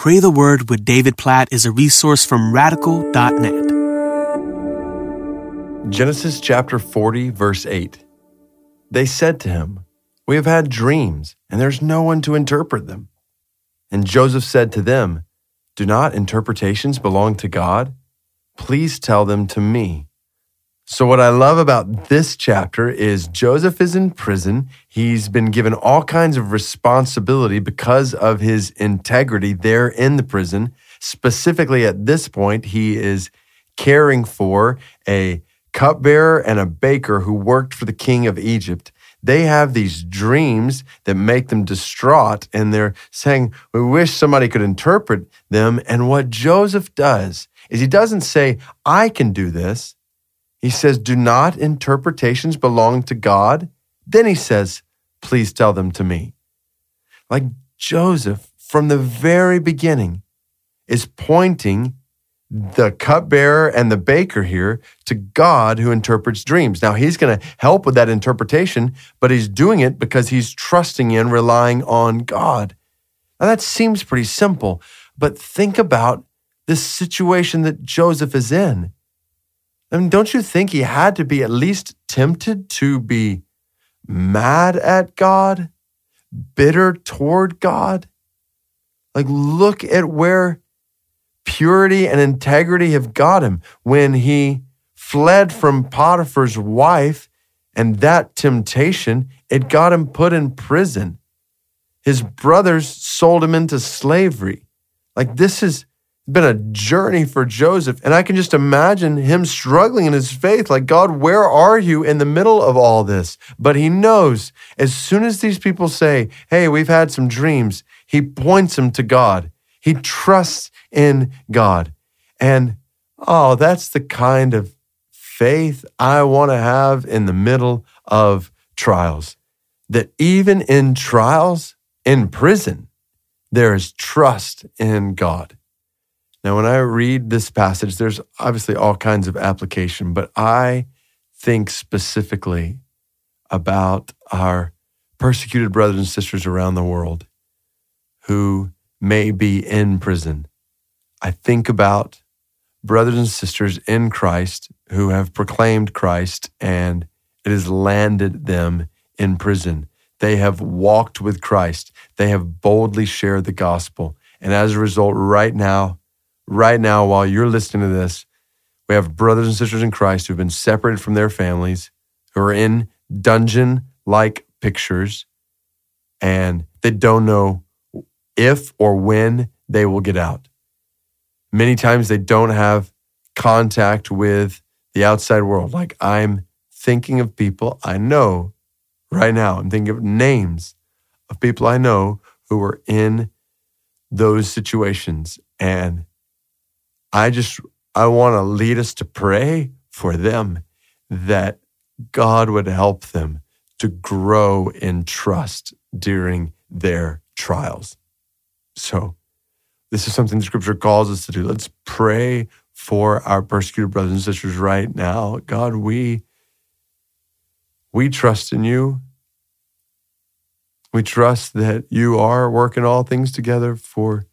Pray the Word with David Platt is a resource from radical.net. Genesis chapter 40, verse 8. They said to him, We have had dreams, and there's no one to interpret them. And Joseph said to them, Do not interpretations belong to God? Please tell them to me. So, what I love about this chapter is Joseph is in prison. He's been given all kinds of responsibility because of his integrity there in the prison. Specifically, at this point, he is caring for a cupbearer and a baker who worked for the king of Egypt. They have these dreams that make them distraught, and they're saying, We wish somebody could interpret them. And what Joseph does is he doesn't say, I can do this. He says, Do not interpretations belong to God? Then he says, Please tell them to me. Like Joseph, from the very beginning, is pointing the cupbearer and the baker here to God who interprets dreams. Now, he's going to help with that interpretation, but he's doing it because he's trusting in, relying on God. Now, that seems pretty simple, but think about this situation that Joseph is in. I mean, don't you think he had to be at least tempted to be mad at God, bitter toward God? Like, look at where purity and integrity have got him when he fled from Potiphar's wife and that temptation, it got him put in prison. His brothers sold him into slavery. Like, this is been a journey for Joseph. And I can just imagine him struggling in his faith like, God, where are you in the middle of all this? But he knows as soon as these people say, Hey, we've had some dreams, he points them to God. He trusts in God. And oh, that's the kind of faith I want to have in the middle of trials. That even in trials, in prison, there is trust in God. Now, when I read this passage, there's obviously all kinds of application, but I think specifically about our persecuted brothers and sisters around the world who may be in prison. I think about brothers and sisters in Christ who have proclaimed Christ and it has landed them in prison. They have walked with Christ. They have boldly shared the gospel. And as a result, right now, right now, while you're listening to this, we have brothers and sisters in Christ who've been separated from their families, who are in dungeon like pictures, and they don't know if or when they will get out. Many times they don't have contact with the outside world. Like I'm thinking of people I know right now. I'm thinking of names of people I know who are in those situations. And I just, I want to lead us to pray for them that God would help them to grow in trust during their trials. So, this is something the scripture calls us to do. Let's pray for our persecuted brothers and sisters right now. God, we we trust in you. We trust that you are working all things together for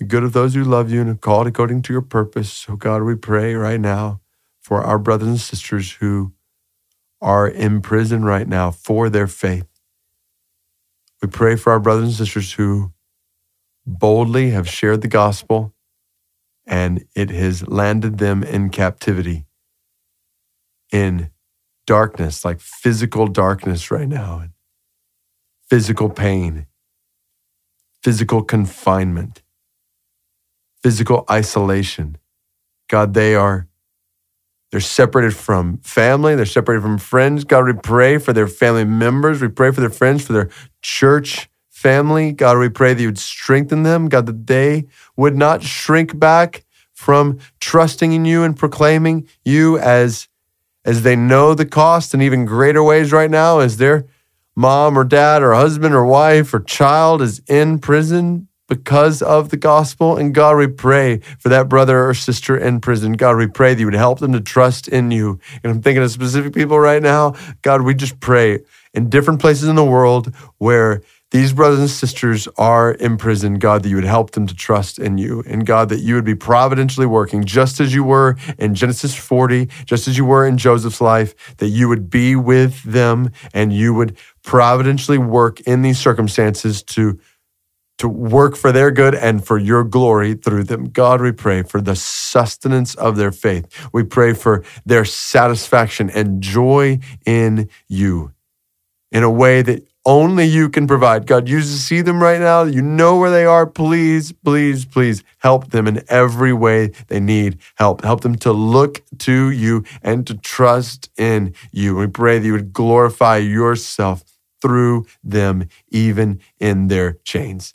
the good of those who love you and are called according to your purpose. So, God, we pray right now for our brothers and sisters who are in prison right now for their faith. We pray for our brothers and sisters who boldly have shared the gospel and it has landed them in captivity, in darkness, like physical darkness right now, physical pain, physical confinement physical isolation. God, they are they're separated from family, they're separated from friends. God, we pray for their family members. We pray for their friends, for their church family. God, we pray that you would strengthen them. God, that they would not shrink back from trusting in you and proclaiming you as as they know the cost in even greater ways right now as their mom or dad or husband or wife or child is in prison because of the gospel. And God, we pray for that brother or sister in prison. God, we pray that you would help them to trust in you. And I'm thinking of specific people right now. God, we just pray in different places in the world where these brothers and sisters are in prison, God, that you would help them to trust in you. And God, that you would be providentially working just as you were in Genesis 40, just as you were in Joseph's life, that you would be with them and you would providentially work in these circumstances to to work for their good and for your glory through them. God, we pray for the sustenance of their faith. We pray for their satisfaction and joy in you in a way that only you can provide. God, you see them right now. You know where they are. Please, please, please help them in every way they need help. Help them to look to you and to trust in you. We pray that you would glorify yourself through them, even in their chains.